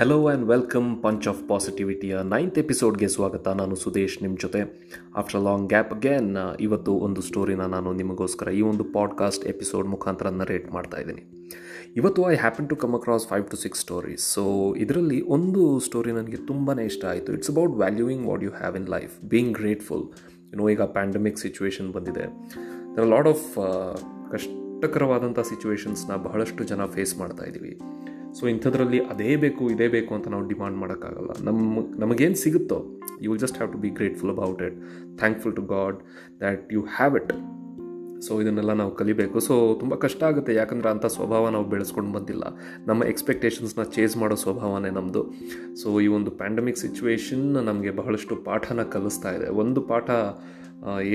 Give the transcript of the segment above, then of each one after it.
Hello and welcome punch of ಪಾಸಿಟಿವಿಟಿಯ ninth ಎಪಿಸೋಡ್ಗೆ ಸ್ವಾಗತ. ನಾನು ಸುದೇಶ್ ನಿಮ್ಮ ಜೊತೆ. ಆಫ್ಟರ್ ಲಾಂಗ್ ಗ್ಯಾಪ್ ಅಗೇನ್ ಇವತ್ತು ಒಂದು ಸ್ಟೋರಿನ ನಾನು ನಿಮಗೋಸ್ಕರ ಈ ಒಂದು ಪಾಡ್ಕಾಸ್ಟ್ ಎಪಿಸೋಡ್ ಮುಖಾಂತರ ನರೇಟ್ ಮಾಡ್ತಾ ಇದ್ದೀನಿ. ಇವತ್ತು I happen to come across five to six stories so ಇದರಲ್ಲಿ ಒಂದು ಸ್ಟೋರಿ ನನಗೆ ತುಂಬಾ ಇಷ್ಟ ಆಯಿತು. It's about valuing what you have in life being grateful no ಈಗ ಪ್ಯಾಂಡಮಿಕ್ ಸಿಚುವೇಶನ್ ಬಂದಿದೆ. ದರ್ ಲಾಟ್ ಆಫ್ ಕಷ್ಟಕರವಾದಂಥ ಸಿಚುವೇಶನ್ಸ್ನ ಬಹಳಷ್ಟು ಜನ ಫೇಸ್ ಮಾಡ್ತಾ ಇದ್ದೀವಿ. ಸೊ ಇಂಥದ್ರಲ್ಲಿ ಅದೇ ಬೇಕು, ಇದೇ ಬೇಕು ಅಂತ ನಾವು ಡಿಮಾಂಡ್ ಮಾಡೋಕ್ಕಾಗಲ್ಲ. ನಮ್ಮ ನಮಗೇನು ಸಿಗುತ್ತೋ you will just have to be grateful about it thankful to God that you have it so ಇದನ್ನೆಲ್ಲ ನಾವು ಕಲಿಬೇಕು. ಸೊ ತುಂಬ ಕಷ್ಟ ಆಗುತ್ತೆ. ಯಾಕಂದರೆ ಅಂಥ ಸ್ವಭಾವ ನಾವು ಬೆಳೆಸ್ಕೊಂಡು ಬಂದಿಲ್ಲ. ನಮ್ಮ ಎಕ್ಸ್ಪೆಕ್ಟೇಷನ್ಸ್ನ ಚೇಂಜ್ ಮಾಡೋ ಸ್ವಭಾವನೇ ನಮ್ಮದು ಸೊ ಈ ಒಂದು ಪ್ಯಾಂಡಮಿಕ್ ಸಿಚುವೇಷನ್ ನಮಗೆ ಬಹಳಷ್ಟು ಪಾಠನ ಕಲಿಸ್ತಾ ಇದೆ. ಒಂದು ಪಾಠ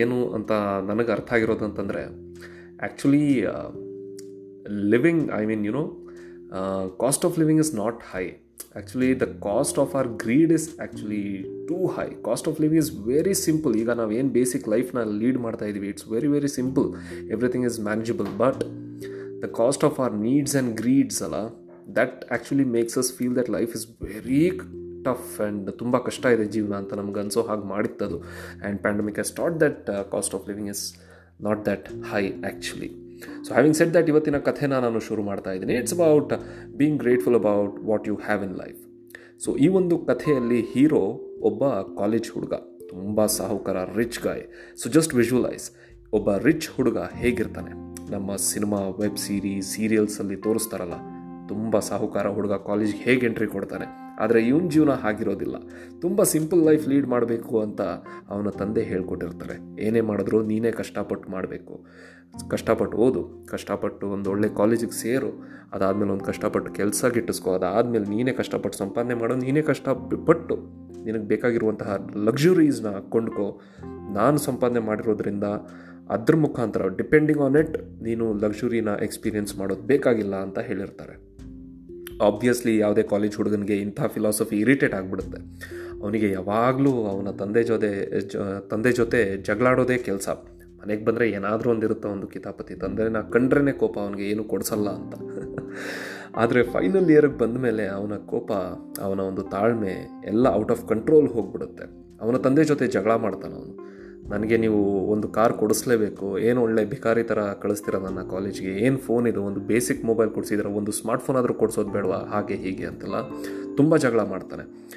ಏನು ಅಂತ ನನಗೆ ಅರ್ಥ ಆಗಿರೋದು ಅಂತಂದರೆ actually living I mean you cost of living is not high actually the cost of our greed is actually too high cost of living is very simple ಈಗ ನಾವು ಏನು ಬೇಸಿಕ್ ಲೈಫ್ನ ಲೀಡ್ ಮಾಡ್ತಾ ಇದ್ದೀವಿ it's very very simple everything is manageable but the cost of our needs and greeds ಅಲ್ಲ that actually makes us feel that life is very tough and ತುಂಬ ಕಷ್ಟ ಇದೆ ಜೀವನ ಅಂತ ನಮ್ಗೆ ಅನ್ಸೋ ಹಾಗೆ ಮಾಡಿತ್ತದು. And pandemic has started that cost of living is not that high actually so having set that ಇವತ್ತಿನ ಕಥೆನ ನಾನು ಶುರು ಮಾಡ್ತಾ ಇದ್ದೀನಿ. It's about being grateful about what you have in life so ಈ ಒಂದು ಕಥೆಯಲ್ಲಿ ಹೀರೋ ಒಬ್ಬ ಕಾಲೇಜ್ ಹುಡುಗ, ತುಂಬ ಸಾಹುಕಾರ rich guy so just visualise ಒಬ್ಬ ರಿಚ್ ಹುಡುಗ ಹೇಗಿರ್ತಾನೆ? ನಮ್ಮ ಸಿನಿಮಾ ವೆಬ್ ಸೀರೀಸ್ ಸೀರಿಯಲ್ಸಲ್ಲಿ ತೋರಿಸ್ತಾರಲ್ಲ, ತುಂಬ ಸಾಹುಕಾರ ಹುಡುಗ ಕಾಲೇಜ್ಗೆ ಹೇಗೆ ಎಂಟ್ರಿ ಕೊಡ್ತಾನೆ? ಆದರೆ ಇವನ ಜೀವನ ಹಾಗಿರೋದಿಲ್ಲ. ತುಂಬ ಸಿಂಪಲ್ ಲೈಫ್ ಲೀಡ್ ಮಾಡಬೇಕು ಅಂತ ಅವನ ತಂದೆ ಹೇಳ್ಕೊಟ್ಟಿರ್ತಾರೆ. ಏನೇ ಮಾಡಿದ್ರು ನೀನೇ ಕಷ್ಟಪಟ್ಟು ಮಾಡಬೇಕು. ಕಷ್ಟಪಟ್ಟು ಓದು, ಕಷ್ಟಪಟ್ಟು ಒಂದು ಒಳ್ಳೆ ಕಾಲೇಜಿಗೆ ಸೇರು, ಅದಾದಮೇಲೆ ಒಂದು ಕಷ್ಟಪಟ್ಟು ಕೆಲಸ ಗಿಟ್ಟಿಸ್ಕೋ, ಅದಾದಮೇಲೆ ನೀನೇ ಕಷ್ಟಪಟ್ಟು ಸಂಪಾದನೆ ಮಾಡೋ, ನೀನೇ ಕಷ್ಟಪಟ್ಟು ನಿನಗೆ ಬೇಕಾಗಿರುವಂತಹ ಲಕ್ಸುರೀಸ್ನ ಕೊಂಡ್ಕೋ. ನಾನು ಸಂಪಾದನೆ ಮಾಡಿರೋದ್ರಿಂದ ಅದ್ರ ಮುಖಾಂತರ ಡಿಪೆಂಡಿಂಗ್ ಆನ್ ಇಟ್ ನೀನು ಲಕ್ಸುರಿನ ಎಕ್ಸ್ಪೀರಿಯನ್ಸ್ ಮಾಡೋದು ಬೇಕಾಗಿಲ್ಲ ಅಂತ ಹೇಳಿರ್ತಾರೆ. ಆಬ್ವಿಯಸ್ಲಿ ಯಾವುದೇ ಕಾಲೇಜ್ ಹುಡುಗನಿಗೆ ಇಂಥ ಫಿಲಾಸಫಿ ಇರಿಟೇಟ್ ಆಗಿಬಿಡುತ್ತೆ. ಅವನಿಗೆ ಯಾವಾಗಲೂ ಅವನ ತಂದೆ ಜೊತೆ ತಂದೆ ಜೊತೆ ಜಗಳಾಡೋದೇ ಕೆಲಸ. ಮನೆಗೆ ಬಂದರೆ ಏನಾದರೂ ಒಂದಿರುತ್ತೆ ಒಂದು ಕಿತಾಪತಿ. ತಂದೆನ ಕಂಡ್ರೇ ಕೋಪ ಅವನಿಗೆ ಏನು ಕೊಡಿಸಲ್ಲ ಅಂತ. ಆದರೆ ಫೈನಲ್ ಇಯರ್ಗೆ ಬಂದ ಮೇಲೆ ಅವನ ಕೋಪ, ಅವನ ಒಂದು ತಾಳ್ಮೆ ಎಲ್ಲ ಔಟ್ ಆಫ್ ಕಂಟ್ರೋಲ್ ಹೋಗ್ಬಿಡುತ್ತೆ. ಅವನ ತಂದೆ ಜೊತೆ ಜಗಳ ಮಾಡ್ತಾನೆ ಅವನು. ನನಗೆ ನೀವು ಒಂದು ಕಾರ್ ಕೊಡಿಸ್ಲೇಬೇಕು. ಏನು ಒಳ್ಳೆ ಭಿಕಾರಿ ಥರ ಕಳಿಸ್ತೀರ ನನ್ನ ಕಾಲೇಜ್ಗೆ? ಏನು ಫೋನ್ ಇದು? ಒಂದು ಬೇಸಿಕ್ ಮೊಬೈಲ್ ಕೊಡಿಸಿದ್ರೆ ಒಂದು ಸ್ಮಾರ್ಟ್ ಫೋನ್ ಆದರೂ ಕೊಡಿಸೋದು ಬೇಡವಾ? ಹಾಗೆ, ಹೀಗೆ ಅಂತೆಲ್ಲ ತುಂಬ ಜಗಳ ಮಾಡ್ತಾನೆ.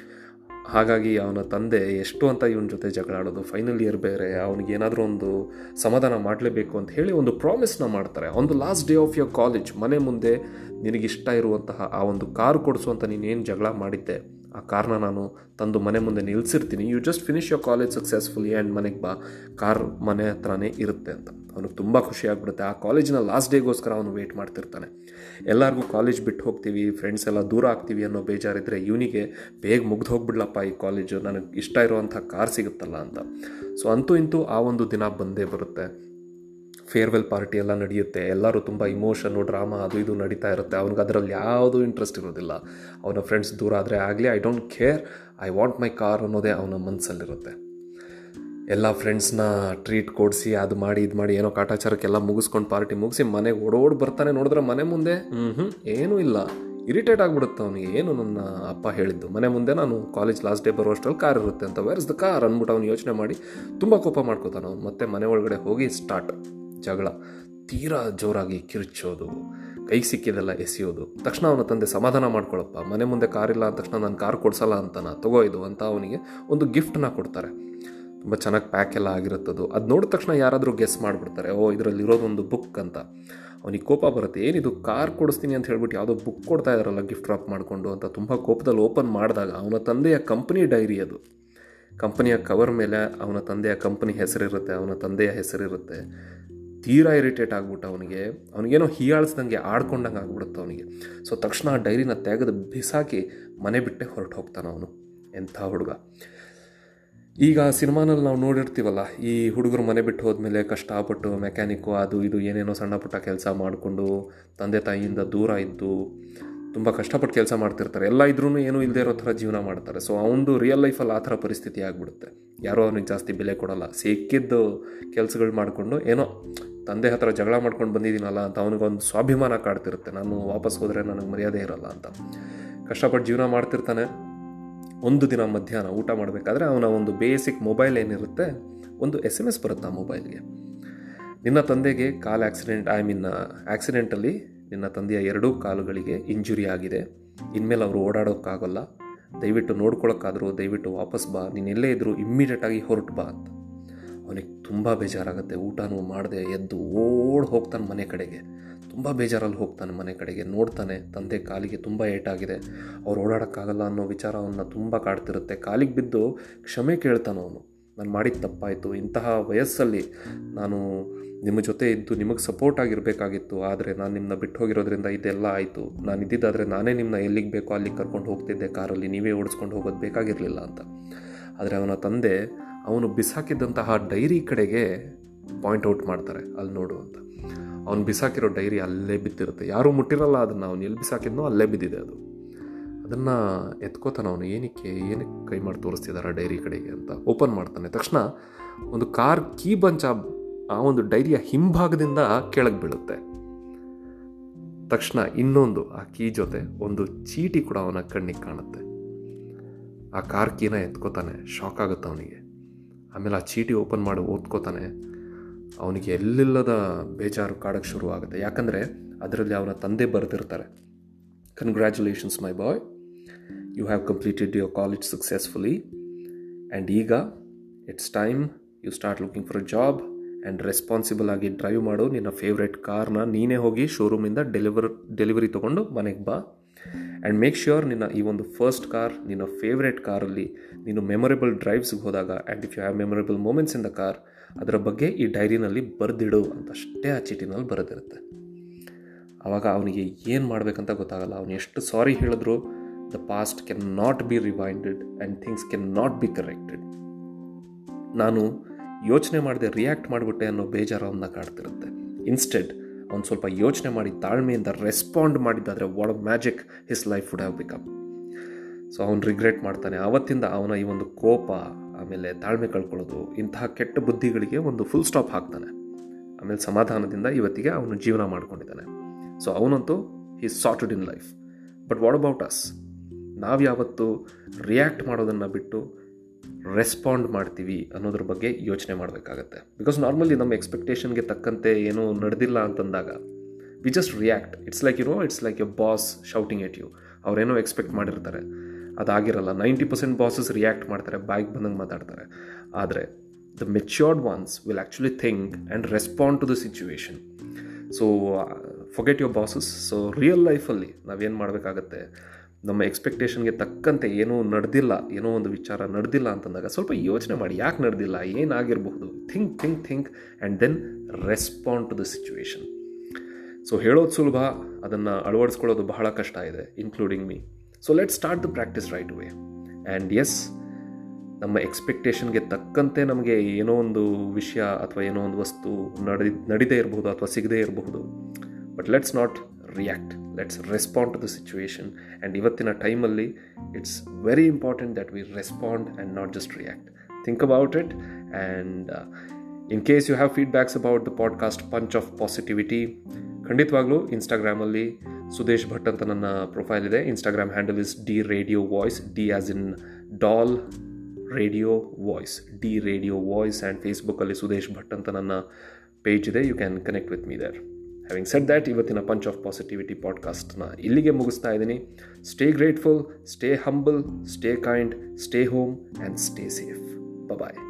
ಹಾಗಾಗಿ ಅವನ ತಂದೆ ಎಷ್ಟು ಅಂತ ಇವನ ಜೊತೆ ಜಗಳ ಆಡೋದು? ಫೈನಲ್ ಇಯರ್ ಬೇರೆ, ಅವನಿಗೆ ಏನಾದರೂ ಒಂದು ಸಮಾಧಾನ ಮಾಡಲೇಬೇಕು ಅಂತ ಹೇಳಿ ಒಂದು ಪ್ರಾಮಿಸ್ನ ಮಾಡ್ತಾರೆ. ಒಂದು last day of your college ಮನೆ ಮುಂದೆ ನಿನಗಿಷ್ಟ ಇರುವಂತಹ ಆ ಒಂದು ಕಾರ್ ಕೊಡಿಸುವಂತ ನೀನೇನು ಜಗಳ ಮಾಡಿದ್ದೆ? ಆ ಕಾರ್ನ ನಾನು ತಂದು ಮನೆ ಮುಂದೆ ನಿಲ್ಲಿಸಿರ್ತೀನಿ you just finish your college successfully and ಮನೆಗೆ ಬಾ. ಕಾರ್ ಮನೆ ಹತ್ರನೇ ಇರುತ್ತೆ ಅಂತ. ಅವನಿಗೆ ತುಂಬ ಖುಷಿ ಆಗ್ಬಿಡುತ್ತೆ. ಆ ಕಾಲೇಜಿನ ಲಾಸ್ಟ್ ಡೇಗೋಸ್ಕರ ಅವನು ವೆಯ್ಟ್ ಮಾಡ್ತಿರ್ತಾನೆ. ಎಲ್ಲರಿಗೂ ಕಾಲೇಜ್ ಬಿಟ್ಟು ಹೋಗ್ತೀವಿ ಫ್ರೆಂಡ್ಸ್ ಎಲ್ಲ ದೂರ ಆಗ್ತೀವಿ ಅನ್ನೋ ಬೇಜಾರಿದ್ದರೆ ಇವನಿಗೆ ಬೇಗ ಮುಗ್ದು ಹೋಗ್ಬಿಡ್ಲಪ್ಪ ಈ ಕಾಲೇಜು ನನಗೆ ಇಷ್ಟ ಇರುವಂಥ ಕಾರ್ ಸಿಗುತ್ತಲ್ಲ ಅಂತ. ಸೊ ಅಂತೂ ಇಂತೂ ಆ ಒಂದು ದಿನ ಬಂದೇ ಬರುತ್ತೆ. ಫೇರ್ವೆಲ್ ಪಾರ್ಟಿ ಎಲ್ಲ ನಡೆಯುತ್ತೆ. ಎಲ್ಲರೂ ತುಂಬ ಇಮೋಷನ್ನು ಡ್ರಾಮಾ ಅದು ಇದು ನಡೀತಾ ಇರುತ್ತೆ. ಅವ್ನಿಗೆ ಅದರಲ್ಲಿ ಯಾವುದೂ ಇಂಟ್ರೆಸ್ಟ್ ಇರೋದಿಲ್ಲ. ಅವನ ಫ್ರೆಂಡ್ಸ್ ದೂರ ಆದರೆ ಆಗಲಿ I don't care I want my car ಅನ್ನೋದೇ ಅವನ ಮನಸ್ಸಲ್ಲಿರುತ್ತೆ ಎಲ್ಲ ಫ್ರೆಂಡ್ಸ್ನ ಟ್ರೀಟ್ ಕೊಡಿಸಿ, ಅದು ಮಾಡಿ, ಇದು ಮಾಡಿ, ಏನೋ ಕಾಟಾಚಾರಕ್ಕೆಲ್ಲ ಮುಗಿಸ್ಕೊಂಡು ಪಾರ್ಟಿ ಮುಗಿಸಿ ಮನೆಗೆ ಓಡೋಡ್ ಬರ್ತಾನೆ ನೋಡಿದ್ರೆ ಮನೆ ಮುಂದೆ. ಹ್ಞೂ ಏನೂ ಇಲ್ಲ. ಇರಿಟೇಟ್ ಆಗಿಬಿಡುತ್ತೆ ಅವನಿಗೆ. ಏನು ನನ್ನ ಅಪ್ಪ ಹೇಳಿದ್ದು? ಮನೆ ಮುಂದೆ ನಾನು ಕಾಲೇಜ್ ಲಾಸ್ಟ್ ಡೇ ಬರುವಷ್ಟರಲ್ಲಿ ಕಾರ್ ಇರುತ್ತೆ ಅಂತ. ವೇರ್ ಇಸ್ ದ ಕಾರ್ ಅಂದ್ಬಿಟ್ಟು ಅವ್ನು ಯೋಚನೆ ಮಾಡಿ ತುಂಬ ಕೋಪ ಮಾಡ್ಕೋತಾನೆ ಅವ್ನು. ಮತ್ತೆ ಮನೆ ಒಳಗಡೆ ಹೋಗಿ ಸ್ಟಾರ್ಟ್ ಜಗಳ, ತೀರಾ ಜೋರಾಗಿ ಕಿರ್ಚೋದು, ಕೈ ಸಿಕ್ಕಿದೆಲ್ಲ ಎಸೆಯೋದು. ತಕ್ಷಣ ಅವನ ತಂದೆ ಸಮಾಧಾನ ಮಾಡ್ಕೊಳಪ್ಪ, ಮನೆ ಮುಂದೆ ಕಾರ್ ಇಲ್ಲ ಅಂದ ತಕ್ಷಣ ನಾನು ಕಾರ್ ಕೊಡ್ಸಲ್ಲ ಅಂತಾನ ತಗೋ ಇದು ಅಂತ ಅವನಿಗೆ ಒಂದು ಗಿಫ್ಟನ್ನ ಕೊಡ್ತಾರೆ. ತುಂಬ ಚೆನ್ನಾಗಿ ಪ್ಯಾಕ್ ಎಲ್ಲ ಆಗಿರುತ್ತದು. ಅದು ನೋಡಿದ ತಕ್ಷಣ ಯಾರಾದರೂ ಗೆಸ್ ಮಾಡಿಬಿಡ್ತಾರೆ, ಓ ಇದರಲ್ಲಿ ಇರೋದೊಂದು ಬುಕ್ ಅಂತ. ಅವನಿಗೆ ಕೋಪ ಬರುತ್ತೆ ಏನಿದು ಕಾರ್ ಕೊಡಿಸ್ತೀನಿ ಅಂತ ಹೇಳ್ಬಿಟ್ಟು ಯಾವುದೋ ಬುಕ್ ಕೊಡ್ತಾ ಇದ್ದಾರಲ್ಲ ಗಿಫ್ಟ್ ಡ್ರಾಪ್ ಮಾಡಿಕೊಂಡು ಅಂತ ತುಂಬ ಕೋಪದಲ್ಲಿ ಓಪನ್ ಮಾಡಿದಾಗ ಅವನ ತಂದೆಯ ಕಂಪ್ನಿ ಡೈರಿ ಅದು. ಕಂಪನಿಯ ಕವರ್ ಮೇಲೆ ಅವನ ತಂದೆಯ ಕಂಪನಿ ಹೆಸರಿರುತ್ತೆ, ಅವನ ತಂದೆಯ ಹೆಸರಿರುತ್ತೆ. ತೀರಾ ಇರಿಟೇಟ್ ಆಗ್ಬಿಟ್ಟು ಅವನಿಗೆ. ಅವನಿಗೇನೋ ಹೀಯಾಳಿಸ್ದಂಗೆ ಆಡ್ಕೊಂಡಂಗೆ ಆಗ್ಬಿಡುತ್ತೆ ಅವನಿಗೆ. ಸೊ ತಕ್ಷಣ ಆ ಡೈರಿನ ತೆಗೆದು ಬಿಸಾಕಿ ಮನೆ ಬಿಟ್ಟೆ ಹೊರಟು ಹೋಗ್ತಾನೆ ಅವನು. ಎಂಥ ಹುಡುಗ. ಈಗ ಸಿನಿಮಾನಲ್ಲಿ ನಾವು ನೋಡಿರ್ತೀವಲ್ಲ, ಈ ಹುಡುಗರು ಮನೆ ಬಿಟ್ಟು ಹೋದ್ಮೇಲೆ ಕಷ್ಟಪಟ್ಟು ಮೆಕ್ಯಾನಿಕ್ಕು ಅದು ಇದು ಏನೇನೋ ಸಣ್ಣ ಪುಟ್ಟ ಕೆಲಸ ಮಾಡಿಕೊಂಡು ತಂದೆ ತಾಯಿಯಿಂದ ದೂರ ಇದ್ದು ತುಂಬ ಕಷ್ಟಪಟ್ಟು ಕೆಲಸ ಮಾಡ್ತಿರ್ತಾರೆ. ಎಲ್ಲ ಇದ್ರೂ ಏನೂ ಇಲ್ಲದೆ ಇರೋ ಥರ ಜೀವನ ಮಾಡ್ತಾರೆ. ಸೊ ಅವನದು ರಿಯಲ್ ಲೈಫಲ್ಲಿ ಆ ಥರ ಪರಿಸ್ಥಿತಿ ಆಗಿಬಿಡುತ್ತೆ. ಯಾರೋ ಅವನಿಗೆ ಜಾಸ್ತಿ ಬೆಲೆ ಕೊಡೋಲ್ಲ. ಸಿಕ್ಕಿದ್ದು ಕೆಲಸಗಳು ಮಾಡಿಕೊಂಡು ಏನೋ ತಂದೆ ಹತ್ರ ಜಗಳ ಮಾಡ್ಕೊಂಡು ಬಂದಿದ್ದೀನಲ್ಲ ಅಂತ ಅವನಿಗೊಂದು ಸ್ವಾಭಿಮಾನ ಕಾಡ್ತಿರುತ್ತೆ. ನಾನು ವಾಪಸ್ ಹೋದರೆ ನನಗೆ ಮರ್ಯಾದೆ ಇರಲ್ಲ ಅಂತ. ಕಷ್ಟಪಟ್ಟು ಜೀವನ ಮಾಡ್ತಿರ್ತಾನೆ. ಒಂದು ದಿನ ಮಧ್ಯಾಹ್ನ ಊಟ ಮಾಡಬೇಕಾದ್ರೆ ಅವನ ಒಂದು ಬೇಸಿಕ್ ಮೊಬೈಲ್ ಏನಿರುತ್ತೆ, ಒಂದು ಎಸ್ ಎಂ ಎಸ್ ಬರುತ್ತೆ ಆ ಮೊಬೈಲ್ಗೆ. ನಿನ್ನ ತಂದೆಗೆ ಕಾಲ್ ಆಕ್ಸಿಡೆಂಟ್, ಐ ಮೀನ್ ಆ್ಯಕ್ಸಿಡೆಂಟಲ್ಲಿ ನಿನ್ನ ತಂದೆಯ ಎರಡೂ ಕಾಲುಗಳಿಗೆ ಇಂಜುರಿ ಆಗಿದೆ. ಇನ್ಮೇಲೆ ಅವರು ಓಡಾಡೋಕ್ಕಾಗಲ್ಲ. ದಯವಿಟ್ಟು ನೋಡ್ಕೊಳಕ್ಕಾದರೂ ದಯವಿಟ್ಟು ವಾಪಸ್ ಬಾ. ನೀನು ಎಲ್ಲೇ ಇದ್ದರೂ ಇಮ್ಮಿಡಿಯೇಟಾಗಿ ಹೊರಟು ಬಾ ಅಂತ. ತುಂಬ ಬೇಜಾರಾಗುತ್ತೆ. ಊಟನೂ ಮಾಡದೆ ಎದ್ದು ಓಡ್ ಹೋಗ್ತಾನೆ ಮನೆ ಕಡೆಗೆ. ತುಂಬ ಬೇಜಾರಲ್ಲಿ ಹೋಗ್ತಾನೆ ಮನೆ ಕಡೆಗೆ. ನೋಡ್ತಾನೆ ತಂದೆ ಕಾಲಿಗೆ ತುಂಬ ಏಟಾಗಿದೆ. ಅವ್ರು ಓಡಾಡೋಕ್ಕಾಗಲ್ಲ ಅನ್ನೋ ವಿಚಾರವನ್ನು ತುಂಬ ಕಾಡ್ತಿರುತ್ತೆ. ಕಾಲಿಗೆ ಬಿದ್ದು ಕ್ಷಮೆ ಕೇಳ್ತಾನೆ ಅವನು. ನಾನು ಮಾಡಿದ ತಪ್ಪಾಯಿತು. ಇಂತಹ ವಯಸ್ಸಲ್ಲಿ ನಾನು ನಿಮ್ಮ ಜೊತೆ ಇದ್ದು ನಿಮಗೆ ಸಪೋರ್ಟ್ ಆಗಿರಬೇಕಾಗಿತ್ತು. ಆದರೆ ನಾನು ನಿಮ್ಮನ್ನ ಬಿಟ್ಟು ಹೋಗಿರೋದ್ರಿಂದ ಇದೆಲ್ಲ ಆಯಿತು. ನಾನು ಇದ್ದಿದ್ದಾದರೆ ನಾನೇ ನಿಮ್ಮನ್ನ ಎಲ್ಲಿಗೆ ಬೇಕೋ ಅಲ್ಲಿಗೆ ಕರ್ಕೊಂಡು ಹೋಗ್ತಿದ್ದೆ ಕಾರಲ್ಲಿ. ನೀವೇ ಓಡಿಸ್ಕೊಂಡು ಹೋಗೋದು ಬೇಕಾಗಿರಲಿಲ್ಲ ಅಂತ. ಆದರೆ ಅವನ ತಂದೆ ಅವನು ಬಿಸಾಕಿದ್ದಂತಹ ಡೈರಿ ಕಡೆಗೆ ಪಾಯಿಂಟ್ ಔಟ್ ಮಾಡ್ತಾರೆ, ಅಲ್ಲಿ ನೋಡು ಅಂತ. ಅವ್ನು ಬಿಸಾಕಿರೋ ಡೈರಿ ಅಲ್ಲೇ ಬಿದ್ದಿರುತ್ತೆ. ಯಾರೂ ಮುಟ್ಟಿರಲ್ಲ ಅದನ್ನು. ಅವ್ನು ಎಲ್ಲಿ ಬಿಸಾಕಿದ್ನೋ ಅಲ್ಲೇ ಬಿದ್ದಿದೆ ಅದು. ಅದನ್ನು ಎತ್ಕೋತಾನೆ ಅವನು. ಏನಕ್ಕೆ? ಏನಕ್ಕೆ ಕೈ ಮಾಡಿ ತೋರಿಸ್ತಿದ್ದಾರೆ ಡೈರಿ ಕಡೆಗೆ ಅಂತ. ಓಪನ್ ಮಾಡ್ತಾನೆ. ತಕ್ಷಣ ಒಂದು ಕಾರ್ ಕೀ ಬಂಚ ಆ ಒಂದು ಡೈರಿಯ ಹಿಂಭಾಗದಿಂದ ಕೆಳಗೆ ಬೀಳುತ್ತೆ. ತಕ್ಷಣ ಇನ್ನೊಂದು, ಆ ಕೀ ಜೊತೆ ಒಂದು ಚೀಟಿ ಕೂಡ ಅವನ ಕಣ್ಣಿಗೆ ಕಾಣುತ್ತೆ. ಆ ಕಾರ್ ಕೀನ ಎತ್ಕೋತಾನೆ. ಶಾಕ್ ಆಗುತ್ತೆ ಅವನಿಗೆ. ಆಮೇಲೆ ಆ ಚೀಟಿ ಓಪನ್ ಮಾಡಿ ಓದ್ಕೋತಾನೆ, ಅವನಿಗೆ ಎಲ್ಲಿಲ್ಲದ ಬೇಜಾರು ಕಾಡಕ್ಕೆ ಶುರು ಆಗುತ್ತೆ. ಯಾಕಂದರೆ ಅದರಲ್ಲಿ ಅವನ ತಂದೆ ಬರೆದಿರ್ತಾರೆ. Congratulations my boy you have completed your college successfully and ಈಗ it's time you start looking for a job and responsible ಆಗಿ ಡ್ರೈವ್ ಮಾಡು. ನಿನ್ನ ಫೇವ್ರೆಟ್ ಕಾರ್ನ ನೀನೇ ಹೋಗಿ ಶೋರೂಮಿಂದ ಡೆಲಿವರ್ ಡೆಲಿವರಿ ತೊಗೊಂಡು ಮನೆಗೆ ಬಾ. ಆ್ಯಂಡ್ ಮೇಕ್ ಶ್ಯೂರ್ ನಿನ್ನ ಈ ಒಂದು ಫಸ್ಟ್ ಕಾರ್ ನಿನ್ನ ಫೇವ್ರೇಟ್ ಕಾರಲ್ಲಿ ನೀನು ಮೆಮೊರೇಬಲ್ ಡ್ರೈವ್ಸ್ಗೆ ಹೋದಾಗ and if you have memorable moments in the car ಅದರ ಬಗ್ಗೆ ಈ ಡೈರಿನಲ್ಲಿ ಬರೆದಿಡು ಅಂತಷ್ಟೇ ಆ ಚೀಟಿನಲ್ಲಿ ಬರೆದಿರುತ್ತೆ. ಆವಾಗ ಅವನಿಗೆ ಏನು ಮಾಡಬೇಕಂತ ಗೊತ್ತಾಗಲ್ಲ. ಅವನು ಎಷ್ಟು ಸಾರಿ ಹೇಳಿದ್ರು the past can not be rewinded and things can not be corrected ನಾನು ಯೋಚನೆ ಮಾಡದೆ ರಿಯಾಕ್ಟ್ ಮಾಡಿಬಿಟ್ಟೆ ಅನ್ನೋ ಬೇಜಾರು ಅವನ್ನ ಕಾಡ್ತಿರುತ್ತೆ. ಇನ್ಸ್ಟೆಡ್ ಅವ್ನು ಸ್ವಲ್ಪ ಯೋಚನೆ ಮಾಡಿ ತಾಳ್ಮೆಯಿಂದ respond ಮಾಡಿದ್ದಾದರೆ what magic his life would have become so ಅವನು ರಿಗ್ರೆಟ್ ಮಾಡ್ತಾನೆ. ಆವತ್ತಿಂದ ಅವನ ಈ ಒಂದು ಕೋಪ, ಆಮೇಲೆ ತಾಳ್ಮೆ ಕಳ್ಕೊಳ್ಳೋದು, ಇಂತಹ ಕೆಟ್ಟ ಬುದ್ಧಿಗಳಿಗೆ ಒಂದು ಫುಲ್ ಸ್ಟಾಪ್ ಹಾಕ್ತಾನೆ. ಆಮೇಲೆ ಸಮಾಧಾನದಿಂದ ಇವತ್ತಿಗೆ ಅವನು ಜೀವನ ಮಾಡ್ಕೊಂಡಿದ್ದಾನೆ. So ಅವನಂತೂ he started in life but what about us ನಾವು ಯಾವತ್ತು ರಿಯಾಕ್ಟ್ ಮಾಡೋದನ್ನು ಬಿಟ್ಟು ರೆಸ್ಪಾಂಡ್ ಮಾಡ್ತೀವಿ ಅನ್ನೋದ್ರ ಬಗ್ಗೆ ಯೋಚನೆ ಮಾಡಬೇಕಾಗತ್ತೆ. ಬಿಕಾಸ್ ನಾರ್ಮಲಿ ನಮ್ಮ ಎಕ್ಸ್ಪೆಕ್ಟೇಷನ್ಗೆ ತಕ್ಕಂತೆ ಏನೂ ನಡೆದಿಲ್ಲ ಅಂತಂದಾಗ we just react it's like you know it's like you boss shouting at you ಅವರೇನೋ ಎಕ್ಸ್ಪೆಕ್ಟ್ ಮಾಡಿರ್ತಾರೆ. ಅದಾಗಿರಲ್ಲ ನೈಂಟಿ ಪರ್ಸೆಂಟ್ ಬಾಸಸ್ ರಿಯಾಕ್ಟ್ ಮಾಡ್ತಾರೆ, ಬಾಯ್ಗೆ ಬಂದಂಗೆ ಮಾತಾಡ್ತಾರೆ. ಆದರೆ the matured ones will actually think and respond to the situation so forget your bosses so real ಲೈಫಲ್ಲಿ ನಾವೇನು ಮಾಡಬೇಕಾಗತ್ತೆ? ನಮ್ಮ ಎಕ್ಸ್ಪೆಕ್ಟೇಷನ್ಗೆ ತಕ್ಕಂತೆ ಏನೂ ನಡೆದಿಲ್ಲ, ಏನೋ ಒಂದು ವಿಚಾರ ನಡೆದಿಲ್ಲ ಅಂತಂದಾಗ ಸ್ವಲ್ಪ ಯೋಚನೆ ಮಾಡಿ, ಯಾಕೆ ನಡೆದಿಲ್ಲ, ಏನಾಗಿರಬಹುದು? Think think think and then respond to the situation so ಹೇಳೋದು ಸುಲಭ, ಅದನ್ನು ಅಳವಡಿಸ್ಕೊಳ್ಳೋದು ಬಹಳ ಕಷ್ಟ ಇದೆ including me so let start the practice right way and as ನಮ್ಮ ಎಕ್ಸ್ಪೆಕ್ಟೇಷನ್ಗೆ ತಕ್ಕಂತೆ ನಮಗೆ ಏನೋ ಒಂದು ವಿಷಯ ಅಥವಾ ಏನೋ ಒಂದು ವಸ್ತು ನಡಿ ನಡೀದೇ ಇರಬಹುದು ಅಥವಾ ಸಿಗದೇ ಇರಬಹುದು. But let's not react let's respond to the situation and ಇವತ್ತಿನ ಟೈಮಲ್ಲಿ it's very important that we respond and not just react think about it and in case you have feedbacks about the podcast punch of positivity ಖಂಡಿತವಾಗ್ಲೂ ಇನ್ಸ್ಟಾಗ್ರಾಮಲ್ಲಿ ಸುದೇಶ್ ಭಟ್ ಅಂತ ನನ್ನ profile ಇದೆ. Instagram handle is D radio voice D as in dal radio voice D radio voice and ಫೇಸ್ಬುಕ್ಕಲ್ಲಿ ಸುದೇಶ್ ಭಟ್ ಅಂತ ನನ್ನ page ಇದೆ. You can connect with me having set that ಇವತ್ತಿನ ಪಂಚ್ ಆಫ್ ಪಾಸಿಟಿವಿಟಿ ಪಾಡ್ಕಾಸ್ಟ್ನ ಇಲ್ಲಿಗೆ ಮುಗಿಸ್ತಾ ಇದ್ದೀನಿ. Stay grateful stay humble stay kind stay home and stay safe bye